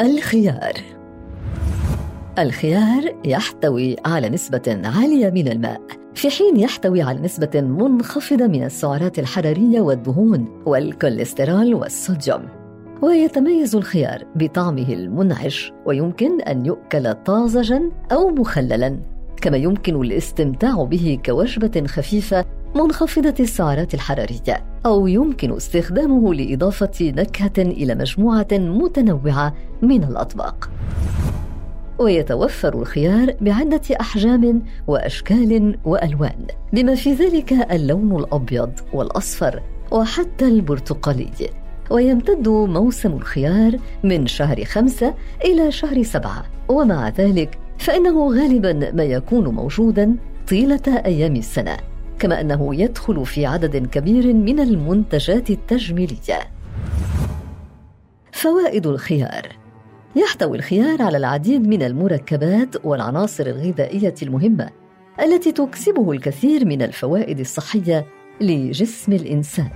الخيار. الخيار يحتوي على نسبة عالية من الماء. في حين يحتوي على نسبة منخفضة من السعرات الحرارية والدهون والكوليسترول والصوديوم. ويتميز الخيار بطعمه المنعش ويمكن أن يؤكل طازجا أو مخللا كما يمكن الاستمتاع به كوجبة خفيفة منخفضة السعرات الحرارية أو يمكن استخدامه لإضافة نكهة إلى مجموعة متنوعة من الأطباق. ويتوفر الخيار بعدة أحجام وأشكال وألوان، بما في ذلك اللون الأبيض والأصفر وحتى البرتقالي. ويمتد موسم الخيار من شهر خمسة إلى شهر سبعة، ومع ذلك فإنه غالبا ما يكون موجودا طيلة أيام السنة كما أنه يدخل في عدد كبير من المنتجات التجميلية. فوائد الخيار. يحتوي الخيار على العديد من المركبات والعناصر الغذائية المهمة التي تكسبه الكثير من الفوائد الصحية لجسم الإنسان.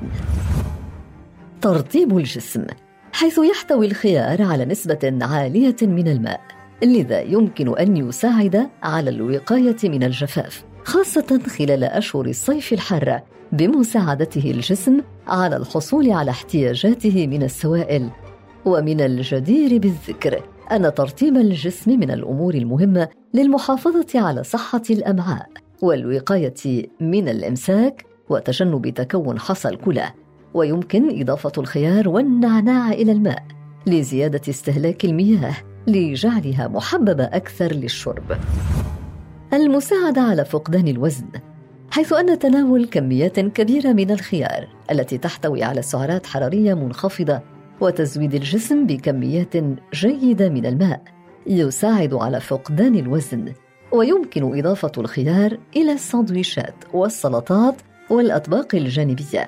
ترطيب الجسم حيث يحتوي الخيار على نسبة عالية من الماء لذا يمكن أن يساعد على الوقاية من الجفاف. خاصة خلال أشهر الصيف الحارة بمساعدته الجسم على الحصول على احتياجاته من السوائل. ومن الجدير بالذكر أن ترطيب الجسم من الأمور المهمة للمحافظة على صحة الأمعاء والوقاية من الإمساك وتجنب تكون حصى الكلى. ويمكن إضافة الخيار والنعناع إلى الماء لزيادة استهلاك المياه لجعلها محببة أكثر للشرب. المساعدة على فقدان الوزن حيث أن تناول كميات كبيرة من الخيار التي تحتوي على سعرات حرارية منخفضة وتزويد الجسم بكميات جيدة من الماء يساعد على فقدان الوزن ويمكن إضافة الخيار إلى الساندويشات والسلطات والأطباق الجانبية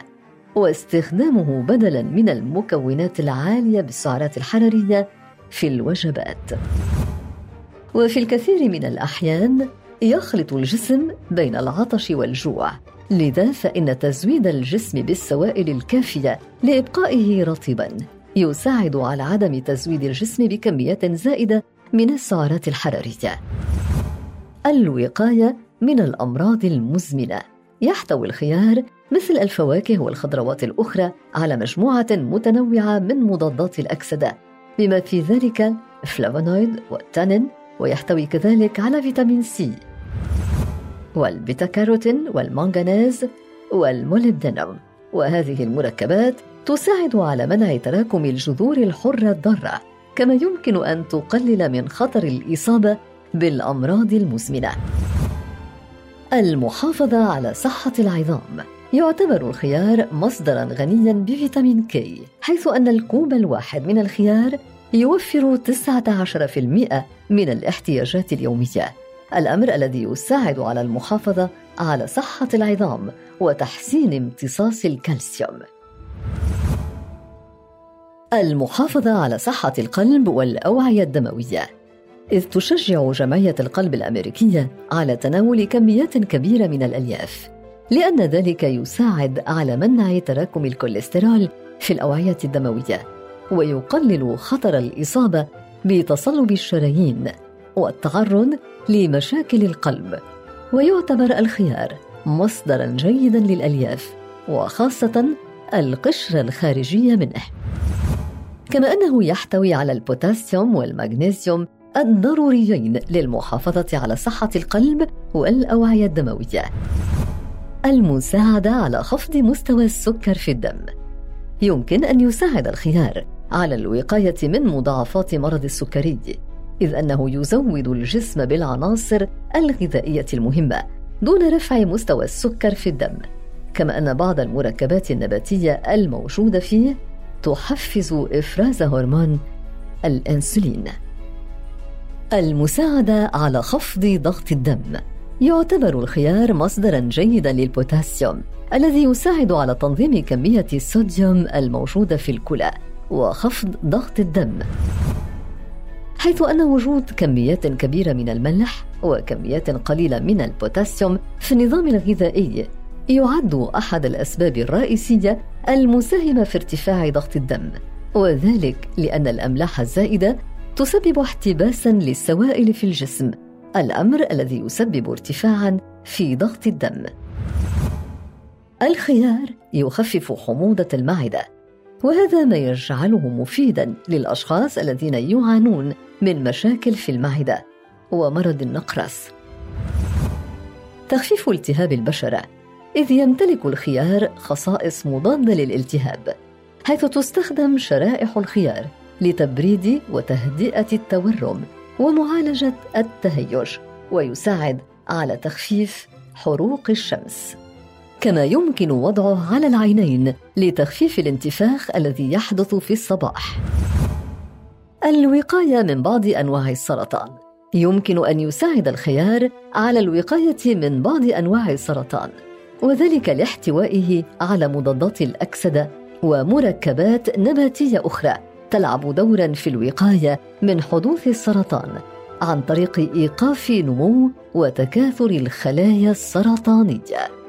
واستخدامه بدلا من المكونات العالية بالسعرات الحرارية في الوجبات. وفي الكثير من الأحيان يخلط الجسم بين العطش والجوع لذا فإن تزويد الجسم بالسوائل الكافية لإبقائه رطبا يساعد على عدم تزويد الجسم بكميات زائدة من السعرات الحرارية. الوقاية من الأمراض المزمنة يحتوي الخيار مثل الفواكه والخضروات الأخرى على مجموعة متنوعة من مضادات الأكسدة بما في ذلك الفلافونويد والتانين ويحتوي كذلك على فيتامين سي والبيتا كاروتين والمانغانيز والموليبدينم وهذه المركبات تساعد على منع تراكم الجذور الحرة الضارة كما يمكن أن تقلل من خطر الإصابة بالأمراض المزمنة. المحافظة على صحة العظام. يعتبر الخيار مصدرا غنيا بفيتامين كي حيث أن الكوب الواحد من الخيار يوفر 19% من الاحتياجات اليومية. الأمر الذي يساعد على المحافظة على صحة العظام وتحسين امتصاص الكالسيوم. المحافظة على صحة القلب والأوعية الدموية. إذ تشجع جمعية القلب الأمريكية على تناول كميات كبيرة من الألياف لأن ذلك يساعد على منع تراكم الكوليسترول في الأوعية الدموية ويقلل خطر الإصابة بتصلب الشرايين. والتعرض لمشاكل القلب. ويعتبر الخيار مصدرا جيدا للألياف وخاصة القشرة الخارجية منه. كما أنه يحتوي على البوتاسيوم والمغنيسيوم الضروريين للمحافظة على صحة القلب والأوعية الدموية. المساعدة على خفض مستوى السكر في الدم. يمكن أن يساعد الخيار على الوقاية من مضاعفات مرض السكري. إذ أنه يزود الجسم بالعناصر الغذائية المهمة دون رفع مستوى السكر في الدم كما أن بعض المركبات النباتية الموجودة فيه تحفز إفراز هرمون الأنسولين. المساعدة على خفض ضغط الدم. يعتبر الخيار مصدرا جيدا للبوتاسيوم الذي يساعد على تنظيم كمية الصوديوم الموجودة في الكلى وخفض ضغط الدم. حيث أن وجود كميات كبيرة من الملح وكميات قليلة من البوتاسيوم في النظام الغذائي يعد أحد الأسباب الرئيسية المساهمة في ارتفاع ضغط الدم وذلك لأن الأملاح الزائدة تسبب احتباسا للسوائل في الجسم الأمر الذي يسبب ارتفاعا في ضغط الدم. الخيار يخفف حموضة المعدة وهذا ما يجعله مفيدا للأشخاص الذين يعانون من مشاكل في المعدة ومرض النقرس. تخفيف التهاب البشرة إذ يمتلك الخيار خصائص مضادة للالتهاب حيث تستخدم شرائح الخيار لتبريد وتهدئة التورم ومعالجة التهيج ويساعد على تخفيف حروق الشمس. كما يمكن وضعه على العينين لتخفيف الانتفاخ الذي يحدث في الصباح. الوقاية من بعض أنواع السرطان. يمكن أن يساعد الخيار على الوقاية من بعض أنواع السرطان وذلك لاحتوائه على مضادات الأكسدة ومركبات نباتية أخرى تلعب دورا في الوقاية من حدوث السرطان عن طريق إيقاف نمو وتكاثر الخلايا السرطانية.